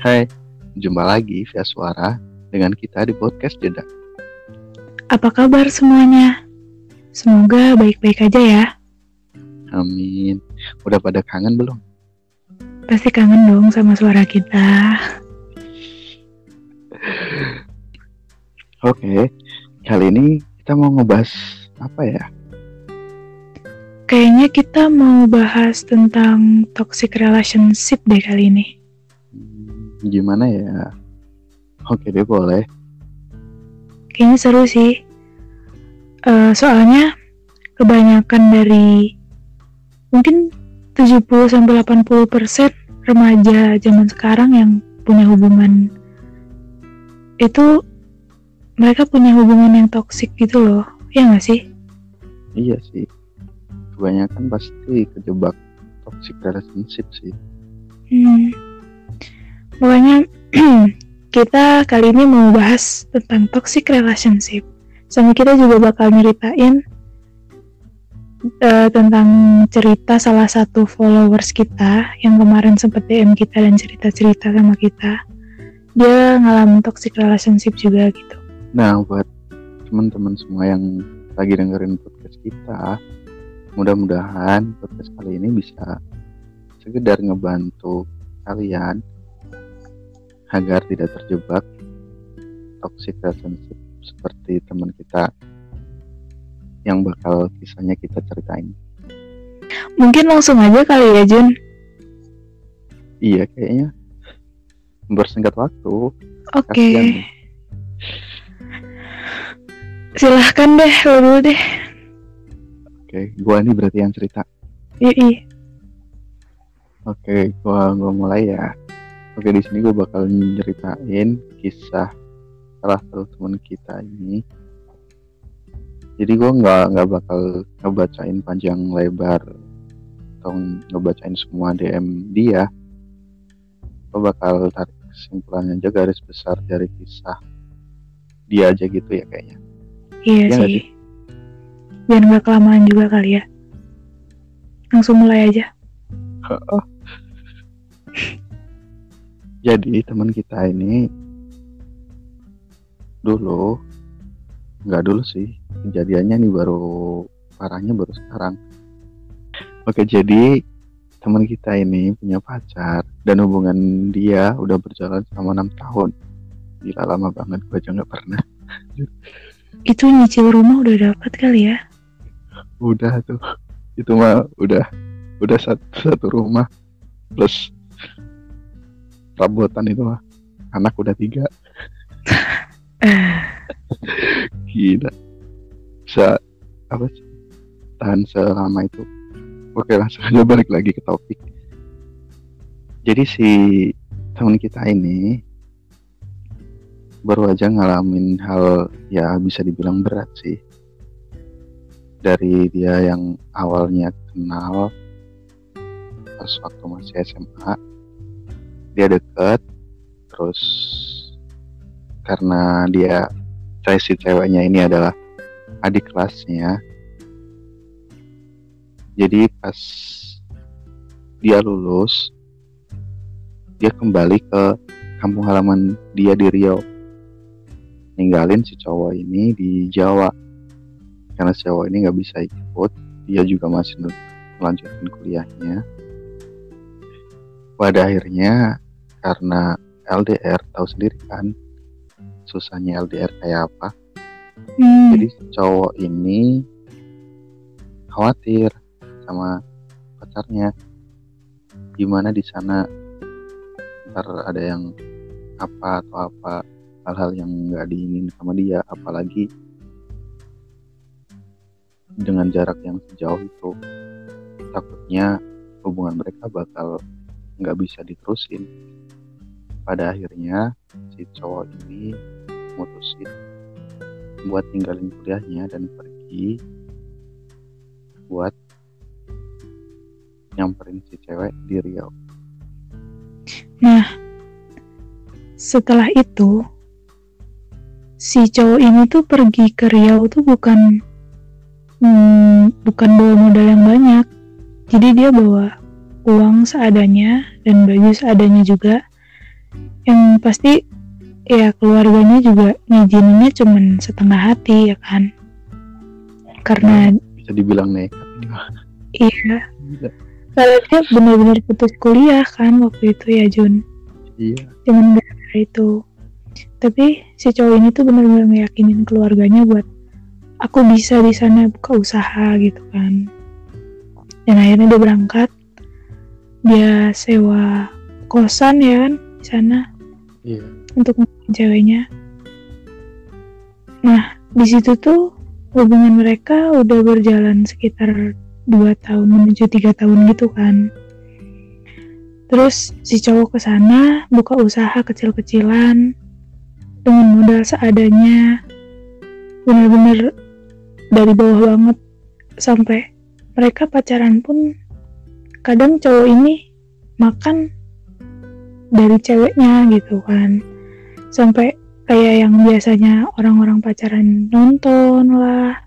Hai, jumpa lagi via suara dengan kita di podcast Jeda. Apa kabar semuanya? Semoga baik-baik aja ya. Amin. Udah pada kangen belum? Pasti kangen dong sama suara kita. Oke, kali ini kita mau ngebahas apa ya? Kayaknya kita mau bahas tentang toxic relationship deh kali ini. Gimana ya? Oke deh boleh. Kayaknya seru sih. Eh, soalnya kebanyakan dari mungkin 70-80% remaja zaman sekarang yang punya hubungan itu mereka punya hubungan yang toksik gitu loh. Ya nggak sih? Iya sih. Kebanyakan pasti kejebak toxic relationship sih. Hmm. Pokoknya kita kali ini mau bahas tentang toxic relationship. Sama kita juga bakal nyeritain eh, tentang cerita salah satu followers kita yang kemarin sempet DM kita dan cerita-cerita sama kita. Dia ngalamin toxic relationship juga gitu. Nah, buat teman-teman semua yang lagi dengerin podcast kita, mudah-mudahan podcast kali ini bisa sekedar ngebantu kalian agar tidak terjebak toxic relationship seperti teman kita yang bakal kisahnya kita ceritain. Mungkin langsung aja kali ya Jun. Iya, kayaknya bersingkat waktu. Oke. Kasian nih. Silahkan deh, lo dulu deh. Oke, gua ini berarti yang cerita. Yoi. Oke, gua gua mulai ya. Oke, di sini gua bakal nyeritain kisah salah satu teman kita ini. Jadi gua nggak nggak bakal ngebacain panjang lebar atau ngebacain semua DM dia. Gua bakal tarik kesimpulannya aja garis besar dari kisah dia aja gitu ya kayaknya. Iya nggak sih. Biar nggak kelamaan juga kali ya. Langsung mulai aja. Jadi teman kita ini dulu nggak dulu sih kejadiannya nih baru parahnya baru sekarang. Oke jadi teman kita ini punya pacar dan hubungan dia udah berjalan selama enam tahun. Gila lama banget gue aja nggak pernah. Itu nyicil rumah udah dapat kali ya. Udah tuh itu mah udah udah satu, satu rumah plus rabotan itu mah. Anak udah tiga. Gila. Bisa apa sih? Tahan selama itu. Oke langsung aja balik lagi ke topik. Jadi si teman kita ini baru aja ngalamin hal ya bisa dibilang berat sih. Dari dia yang awalnya kenal pas waktu masih SMA dia deket terus karena dia saya si ceweknya ini adalah adik kelasnya jadi pas dia lulus dia kembali ke kampung halaman dia di Riau. Ninggalin si cowok ini di Jawa. Karena si cowok ini nggak bisa ikut dia juga masih melanjutkan kuliahnya pada akhirnya karena LDR tahu sendiri kan susahnya LDR kayak apa hmm, jadi cowok ini khawatir sama pacarnya. Gimana di sana? Ntar ada yang apa atau apa hal-hal yang nggak diingin sama dia apalagi dengan jarak yang sejauh itu. Takutnya hubungan mereka bakal nggak bisa diterusin pada akhirnya si cowok ini mutusin buat tinggalin kuliahnya dan pergi buat nyamperin si cewek di Riau. Nah, setelah itu si cowok ini tuh pergi ke Riau tuh bukan hmm, bukan bawa modal yang banyak. Jadi dia bawa uang seadanya dan baju seadanya juga. yang pasti ya keluarganya juga ngizininnya cuman setengah hati ya kan? Karena bisa dibilang nekat iya. Karena dia benar-benar putus kuliah kan waktu itu ya Jun? Iya. cuman gara-gara itu. Tapi si cowok ini tuh benar-benar meyakinin keluarganya buat aku bisa di sana buka usaha gitu kan. Dan akhirnya dia berangkat dia sewa kosan ya kan di sana Iya. untuk ceweknya nah di situ tuh hubungan mereka udah berjalan sekitar dua tahun menuju tiga tahun gitu kan Terus si cowok ke sana buka usaha kecil-kecilan dengan modal seadanya. Bener-bener dari bawah banget sampai mereka pacaran pun kadang cowok ini makan dari ceweknya gitu kan. Sampai kayak yang biasanya orang-orang pacaran nonton lah,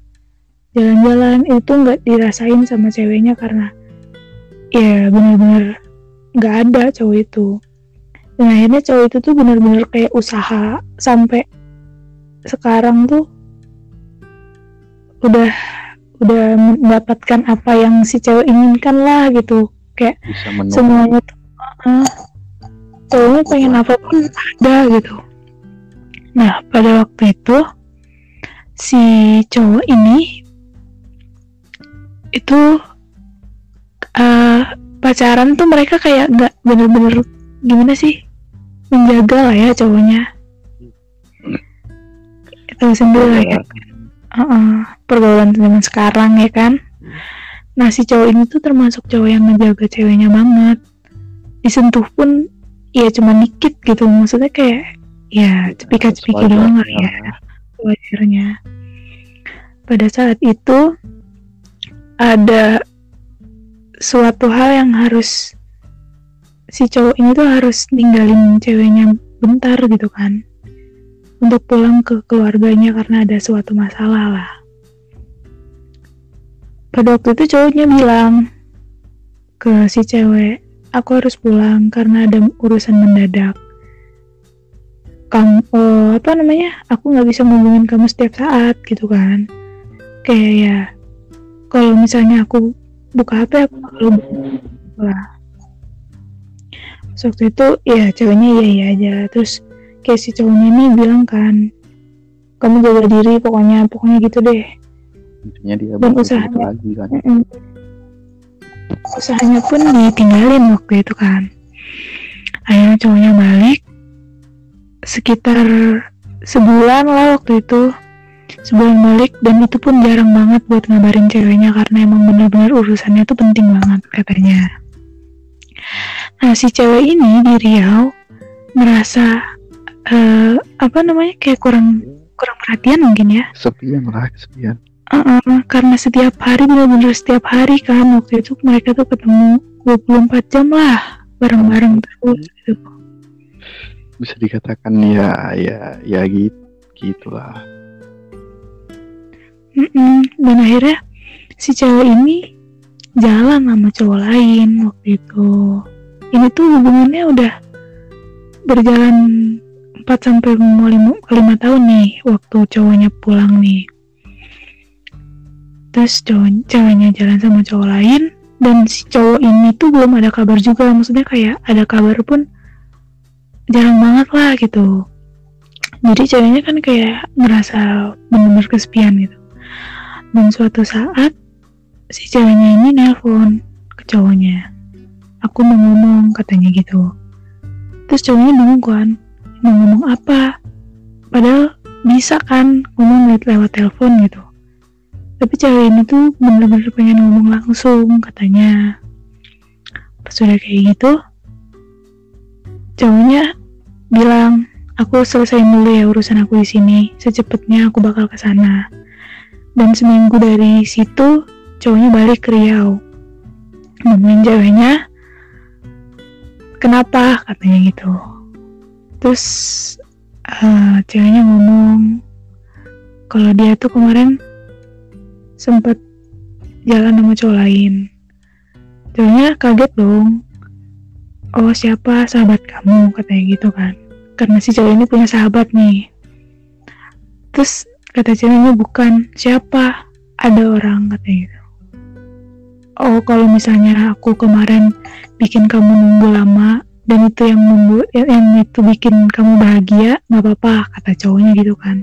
jalan-jalan itu nggak dirasain sama ceweknya karena ya bener-bener nggak ada cowok itu dan akhirnya cowok itu tuh bener-bener kayak usaha sampai sekarang tuh udah udah mendapatkan apa yang si cewek inginkan lah gitu. Kayak semuanya tuh uh, cowoknya pengen apa pun ada gitu. Nah pada waktu itu si cowok ini itu eh pacaran tuh mereka kayak nggak bener-bener gimana sih menjaga lah ya cowoknya. Itu sendiri lah ya. Heeh, pergaulan zaman sekarang ya kan? Nah si cowok ini tuh termasuk cowok yang menjaga ceweknya banget. Disentuh pun ya cuma dikit gitu. Maksudnya kayak ya cepika-cepiki doang lah ya. Wajarnya pada saat itu ada suatu hal yang harus si cowok ini tuh harus ninggalin ceweknya bentar gitu kan. Untuk pulang ke keluarganya karena ada suatu masalah lah pada waktu itu cowoknya bilang ke si cewek aku harus pulang karena ada urusan mendadak. Kamu oh, apa namanya? Aku nggak bisa ngomongin kamu setiap saat gitu kan. Kayak ya kalau misalnya aku buka HP aku bakal lah. Waktu itu ya ceweknya iya iya aja. Terus kayak si cowoknya ini bilang kan kamu jaga diri pokoknya pokoknya gitu deh Intinya dia Dan usahanya. lagi kan. Mm-mm. usahanya pun ditinggalin waktu itu kan akhirnya cowoknya balik sekitar sebulan lah waktu itu sebulan balik dan itu pun jarang banget buat ngabarin ceweknya karena emang bener-bener urusannya tuh penting banget katanya nah si cewek ini di Riau merasa eh, apa namanya kayak kurang kurang perhatian mungkin ya Kesepian lah, Uh-uh, karena setiap hari bener-bener setiap hari kan waktu itu mereka tuh ketemu 24 jam lah bareng-bareng terus gitu. Bisa dikatakan ya ya ya gitu gitulah. Mm-mm. Dan akhirnya si cewek ini jalan sama cowok lain waktu itu. Ini tuh hubungannya udah berjalan 4 sampai mau 5, 5 tahun nih waktu cowoknya pulang nih. Terus cowok ceweknya jalan sama cowok lain dan si cowok ini tuh belum ada kabar juga. Maksudnya kayak ada kabar pun jarang banget lah gitu. Jadi ceweknya kan kayak ngerasa bener-bener kesepian gitu. Dan suatu saat si ceweknya ini nelpon ke cowoknya. Aku mau ngomong katanya gitu. Terus cowoknya bingung kan, mau ngomong apa? Padahal bisa kan ngomong lewat telepon gitu. Tapi cewek ini tuh bener-bener pengen ngomong langsung katanya. Pas udah kayak gitu, cowoknya bilang, aku selesaiin dulu ya urusan aku di sini. Secepatnya aku bakal ke sana. Dan seminggu dari situ, cowoknya balik ke Riau. Nemuin ceweknya, kenapa katanya gitu. Terus eh, ceweknya ngomong kalau dia tuh kemarin sempet jalan sama cowok lain. Cowoknya kaget dong. Oh siapa sahabat kamu katanya gitu kan. karena si cowok ini punya sahabat nih terus kata ceweknya bukan siapa ada orang katanya gitu oh kalau misalnya aku kemarin bikin kamu nunggu lama dan itu yang membuat yang itu bikin kamu bahagia nggak apa-apa kata cowoknya gitu kan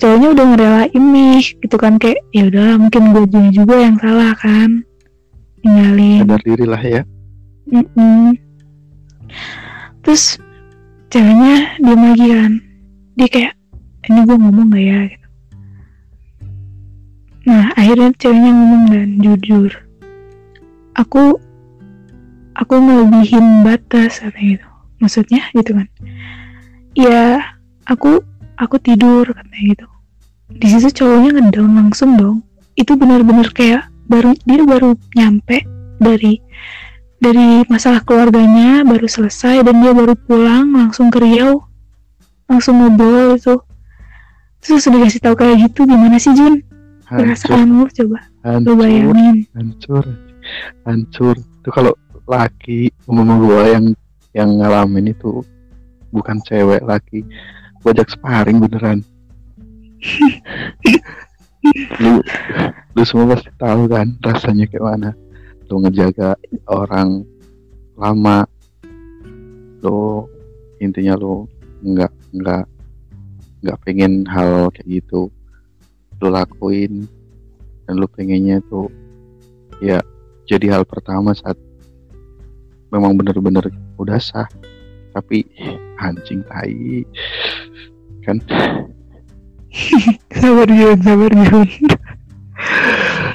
cowoknya udah ngerelain nih gitu kan kayak ya udahlah mungkin gue juga juga yang salah kan tinggalin sadar diri lah ya. Mm-mm. terus ceweknya diem lagi kan dia kayak ini gue ngomong gak ya? Gitu. nah akhirnya ceweknya ngomong dan jujur aku aku ngelebihin batas katanya gitu. Maksudnya gitu kan. Ya aku aku tidur katanya gitu di situ cowoknya ngedown langsung dong. Itu benar-benar kayak baru dia baru nyampe dari dari masalah keluarganya baru selesai dan dia baru pulang langsung ke Riau. Langsung ngobrol itu. Terus udah kasih tahu kayak gitu gimana sih Jun? Hancur. perasaan lu coba. Lu hancur. bayangin. Hancur. Hancur. Itu kalau laki umum gua yang yang ngalamin itu bukan cewek laki. Gua ajak sparring beneran lu lu semua pasti tahu kan rasanya kayak mana. Lu ngejaga orang lama lu intinya lu nggak nggak nggak pengen hal kayak gitu. Lu lakuin dan lu pengennya tuh ya jadi hal pertama saat memang bener-bener udah sah. Tapi anjing tai. Kan sabar Jun sabar Jun.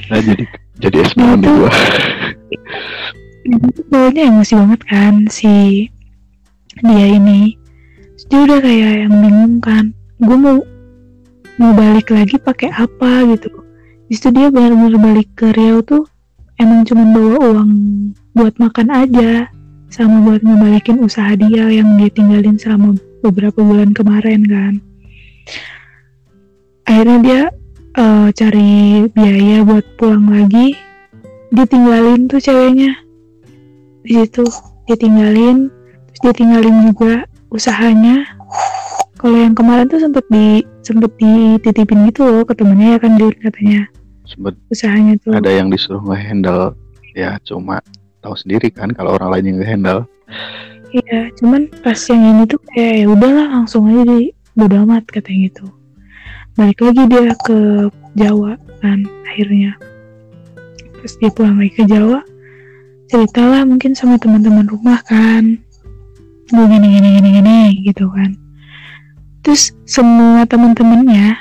Nah jadi jadi es banget di gua. Cowoknya emosi banget kan si dia ini. Terus dia udah kayak yang bingung kan gue mau mau balik lagi pakai apa gitu. Di situ dia benar-benar balik ke Riau tuh emang cuma bawa uang buat makan aja sama buat ngebalikin usaha dia yang dia tinggalin selama beberapa bulan kemarin kan akhirnya dia eh, cari biaya buat pulang lagi. Dia tinggalin tuh ceweknya. Di situ dia tinggalin terus dia tinggalin juga usahanya. Kalau yang kemarin tuh sempet di sempet dititipin gitu loh ke temennya ya kan dia katanya. Sempet usahanya tuh. ada yang disuruh nge-handle ya cuma tahu sendiri kan kalau orang lain yang nge-handle. Iya cuman pas yang ini tuh kayak ya udahlah langsung aja di bodo amat katanya gitu balik lagi dia ke Jawa kan akhirnya. Terus dia pulang lagi ke Jawa ceritalah mungkin sama teman-teman rumah kan. Gue gini gini gini gini gitu kan. Terus semua teman-temannya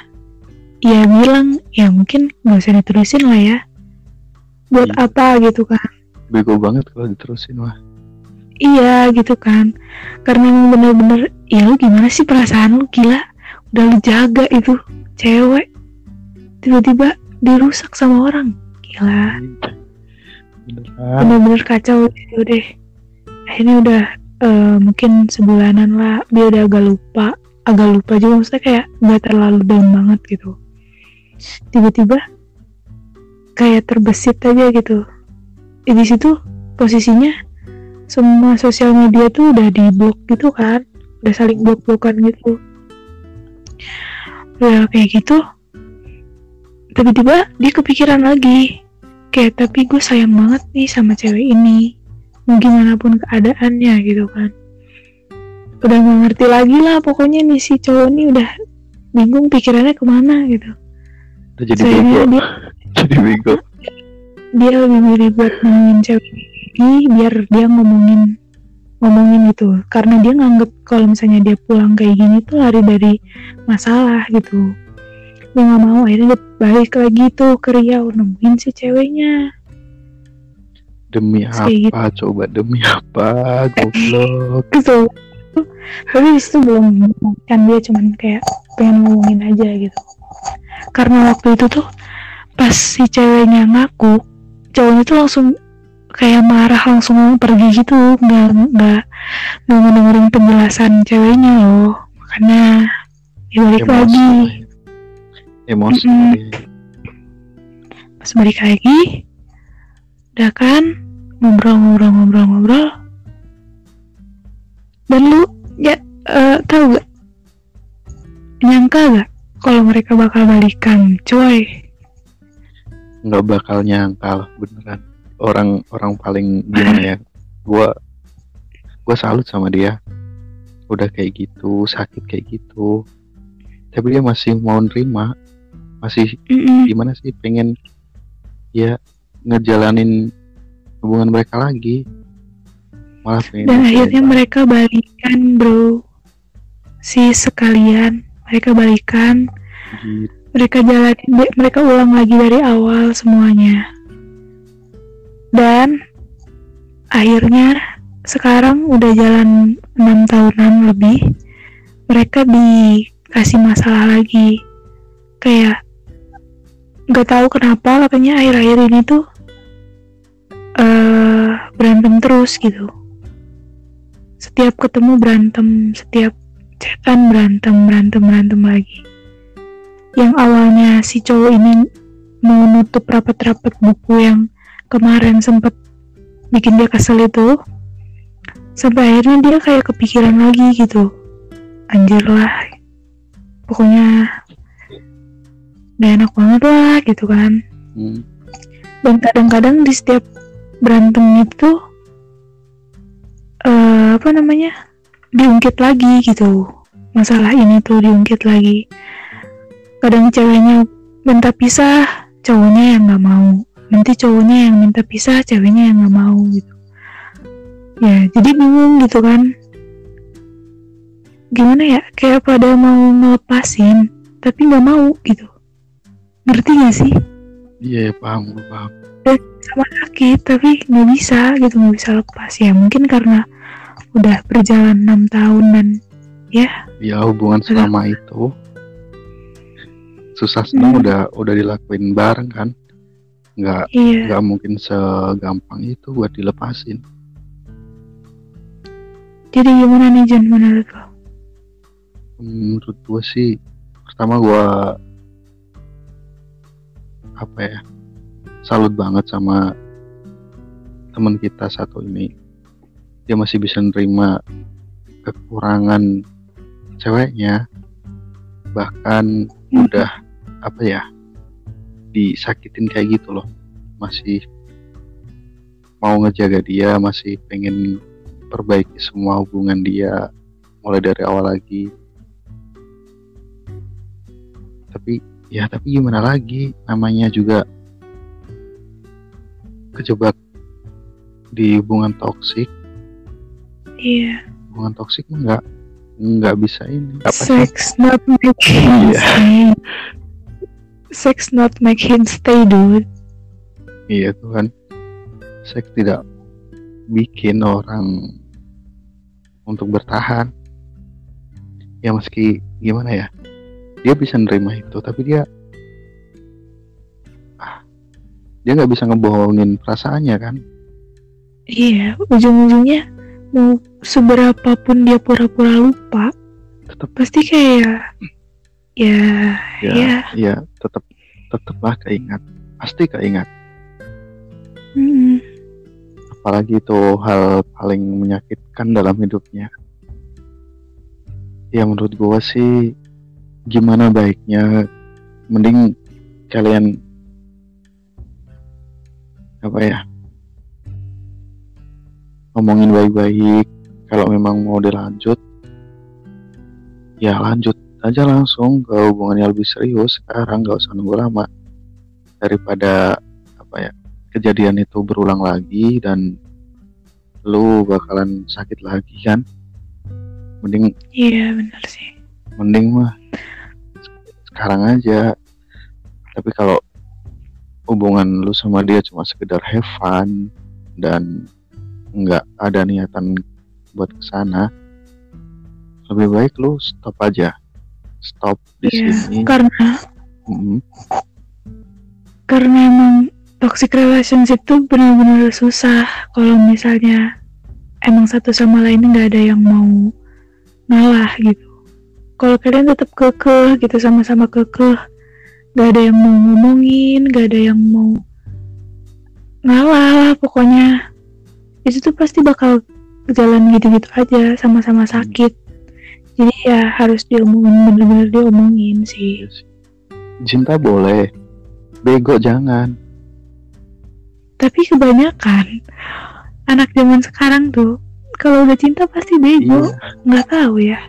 ya bilang ya mungkin nggak usah diterusin lah ya. Buat Iya. apa gitu kan. Bego banget kalau diterusin wah. Iya gitu kan. Karena emang bener-bener Ya lu gimana sih perasaan lu? Gila Udah lu jaga itu Cewek Tiba-tiba dirusak sama orang. Gila. Bener-bener kacau itu deh. Akhirnya udah eh, Mungkin sebulanan lah. Dia udah agak lupa. Agak lupa juga Maksudnya kayak Gak terlalu down banget gitu. Tiba-tiba Kayak terbesit aja gitu. Eh, di situ posisinya semua sosial media tuh udah di blok gitu kan. Udah saling blok-blokan gitu udah kayak gitu. Tiba-tiba dia kepikiran lagi. Kayak tapi gue sayang banget nih sama cewek ini. Mau gimana pun keadaannya gitu kan. Udah gak ngerti lagi lah pokoknya nih si cowok ini udah bingung pikirannya ke mana gitu. Udah jadi Sayangnya bego. dia jadi bego. Dia lebih milih buat ngomongin cewek ini biar dia ngomongin ngomongin itu karena dia nganggep kalau misalnya dia pulang kayak gini tuh lari dari masalah gitu. Dia nggak mau akhirnya dia balik lagi tuh ke Riau nemuin si ceweknya. Demi Kayak apa? coba demi apa? Goblok. Gitu tapi di situ belum kan dia cuman kayak pengen ngomongin aja gitu. Karena waktu itu tuh pas si ceweknya ngaku cowoknya tuh langsung kayak marah langsung mau pergi gitu nggak nggak nggak ngedengerin penjelasan ceweknya loh. Makanya dia balik lagi. emosi pas balik lagi udah kan ngobrol ngobrol ngobrol ngobrol. Dan lu ya eh tahu gak nyangka gak kalau mereka bakal balikan coy? Nggak bakal nyangka lah beneran orang orang paling gimana ya? Gua gua salut sama dia. Udah kayak gitu sakit kayak gitu. Tapi dia masih mau nerima. Masih gimana sih pengen ya ngejalanin hubungan mereka lagi? Malah pengen dan akhirnya lagi. mereka balikan bro. Si sekalian mereka balikan. Gitu. mereka jalan mereka ulang lagi dari awal semuanya dan akhirnya sekarang udah jalan enam tahunan lebih mereka dikasih masalah lagi. Kayak nggak tahu kenapa katanya akhir-akhir ini tuh eh berantem terus gitu. Setiap ketemu berantem setiap chatan berantem berantem berantem lagi. Yang awalnya si cowok ini mau nutup rapat-rapat buku yang kemarin sempet bikin dia kesel itu sampai akhirnya dia kayak kepikiran lagi gitu. Anjir lah pokoknya gak enak banget lah gitu kan. Hmm, dan kadang-kadang di setiap berantem itu eh apa namanya diungkit lagi gitu. Masalah ini tuh diungkit lagi. Kadang ceweknya minta pisah cowoknya yang nggak mau nanti cowoknya yang minta pisah ceweknya yang nggak mau gitu. Ya jadi bingung gitu kan. Gimana ya? Kayak pada mau ngelepasin tapi nggak mau gitu. Ngerti gak sih? Iya paham gua paham. Sama sakit tapi nggak bisa gitu nggak bisa lepas. Ya mungkin karena udah berjalan enam tahun dan ya. Hubungan selama itu susah senang Hmm. udah udah dilakuin bareng kan nggak iya. nggak mungkin segampang itu buat dilepasin. Jadi gimana nih Jon menurut lo? Menurut gue sih pertama gue apa ya salut banget sama teman kita satu ini. Dia masih bisa nerima kekurangan ceweknya bahkan Hmm. udah apa ya disakitin kayak gitu loh. Masih mau ngejaga dia masih pengen perbaiki semua hubungan dia mulai dari awal lagi. Tapi ya tapi gimana lagi? Namanya juga kejebak di hubungan toksik. Iya. Hubungan toksik mah nggak bisa ini. Apa sex not make him Iya. Sex not make him stay dude. Iya tuh kan seks tidak bikin orang untuk bertahan. Ya meski gimana ya dia bisa nerima itu tapi dia ah, dia nggak bisa ngebohongin perasaannya kan? Iya ujung-ujungnya mau seberapa pun dia pura-pura lupa tetap pasti kayak ya ya ya. ya tetap tetaplah keingat pasti keingat. Mm, apalagi itu hal paling menyakitkan dalam hidupnya. Ya menurut gua sih gimana baiknya mending kalian apa ya ngomongin baik-baik. Kalau memang mau dilanjut ya lanjut aja langsung ke hubungan yang lebih serius sekarang nggak usah nunggu lama. Daripada apa ya kejadian itu berulang lagi dan lu bakalan sakit lagi kan? Mending iya benar sih. mending mah sekarang aja. Tapi kalau hubungan lu sama dia cuma sekedar have fun dan nggak ada niatan buat ke sana lebih baik lu stop aja stop di Iya, sini. karena Mm, karena emang toxic relationship tuh benar-benar susah. Kalau misalnya emang satu sama lain nggak ada yang mau ngalah gitu. Kalau kalian tetap kekeh gitu sama-sama kekeh nggak ada yang mau ngomongin nggak ada yang mau ngalah lah pokoknya itu tuh pasti bakal jalan gitu-gitu aja sama-sama sakit jadi ya harus diomongin bener-bener diomongin sih. Iya cinta boleh. Bego jangan. Tapi kebanyakan anak zaman sekarang tuh kalau udah cinta pasti bego. Iya. Nggak tahu ya.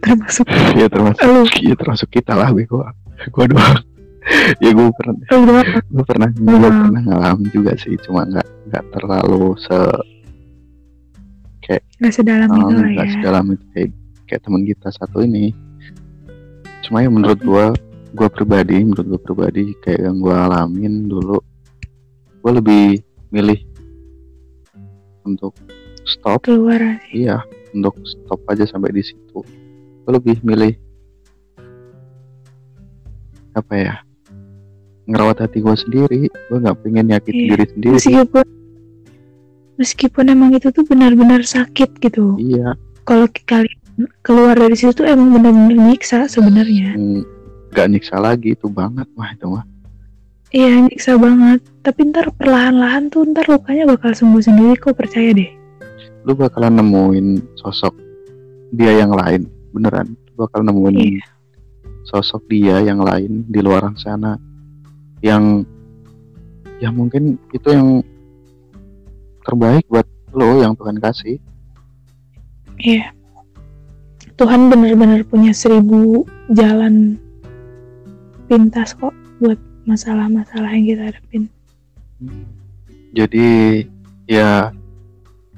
Termasuk ya termasuk Lu. ya termasuk kita lah bego. Gue doang. Ya gue pernah. Gue pernah gue Hmm. pernah ngalamin juga sih cuma nggak nggak terlalu se nggak sedalam itu um, lah nggak ya. sedalam itu. kayak kayak teman kita satu ini. Cuma ya menurut gue gue pribadi menurut gue pribadi kayak yang gue alamin dulu gue lebih milih untuk stop. Keluar iya untuk stop aja sampai di situ. Gue lebih milih apa ya ngerawat hati gue sendiri. Gue nggak pengen nyakitin Iya. diri sendiri. Meskipun meskipun emang itu tuh benar-benar sakit gitu. Iya. Kalau kalian keluar dari situ tuh emang benar-benar nyiksa sebenarnya. Mm, nggak nyiksa lagi itu banget. Mah itu mah. Iya nyiksa banget. Tapi ntar perlahan-lahan tuh ntar lukanya bakal sembuh sendiri kok percaya deh. Lu bakalan nemuin sosok dia yang lain beneran. Lu bakal nemuin Iya. sosok dia yang lain di luar sana yang ya mungkin itu yang terbaik buat lo yang Tuhan kasih. Iya Tuhan benar-benar punya seribu jalan pintas kok buat masalah-masalah yang kita hadapin. Jadi ya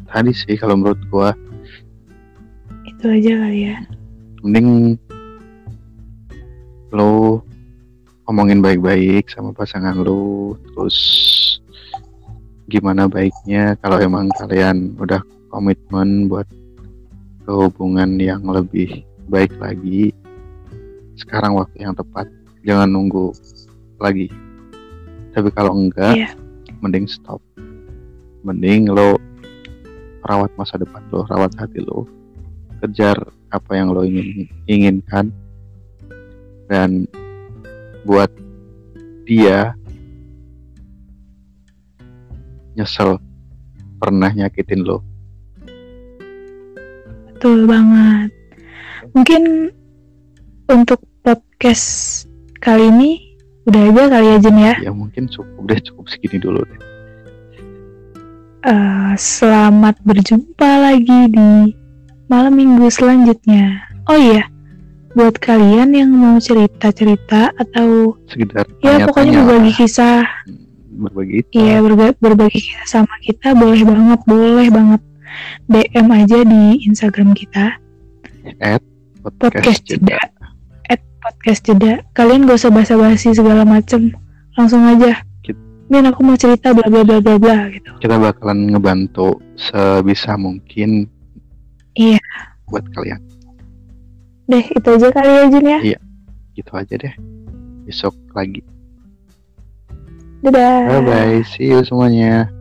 tadi sih kalau menurut gua. Itu aja kali ya. Mending lo ngomongin baik-baik sama pasangan lo terus gimana baiknya kalau emang kalian udah komitmen buat ke hubungan yang lebih baik lagi sekarang waktu yang tepat jangan nunggu lagi. Tapi kalau enggak Iya. mending stop. Mending lo rawat masa depan lo rawat hati lo kejar apa yang lo ingin inginkan dan buat dia nyesel pernah nyakitin lo betul banget. Mungkin untuk podcast kali ini udah aja kali ya Jen ya? Ya mungkin cukup deh cukup segini dulu deh. Eh, selamat berjumpa lagi di malam minggu selanjutnya. Oh iya, buat kalian yang mau cerita-cerita atau sekedar ya pokoknya berbagi kisah, berbagi itu iya berba- berbagi kisah sama kita boleh banget, boleh banget. DM aja di Instagram kita at podcast podcast jeda, jeda at podcast jeda. Kalian gak usah basa-basi segala macem, langsung aja. Min aku mau cerita bla bla bla bla bla gitu. kita bakalan ngebantu sebisa mungkin Iya. buat kalian Deh itu aja kali ya Jun ya. gitu aja deh besok lagi Dadah. bye bye see you semuanya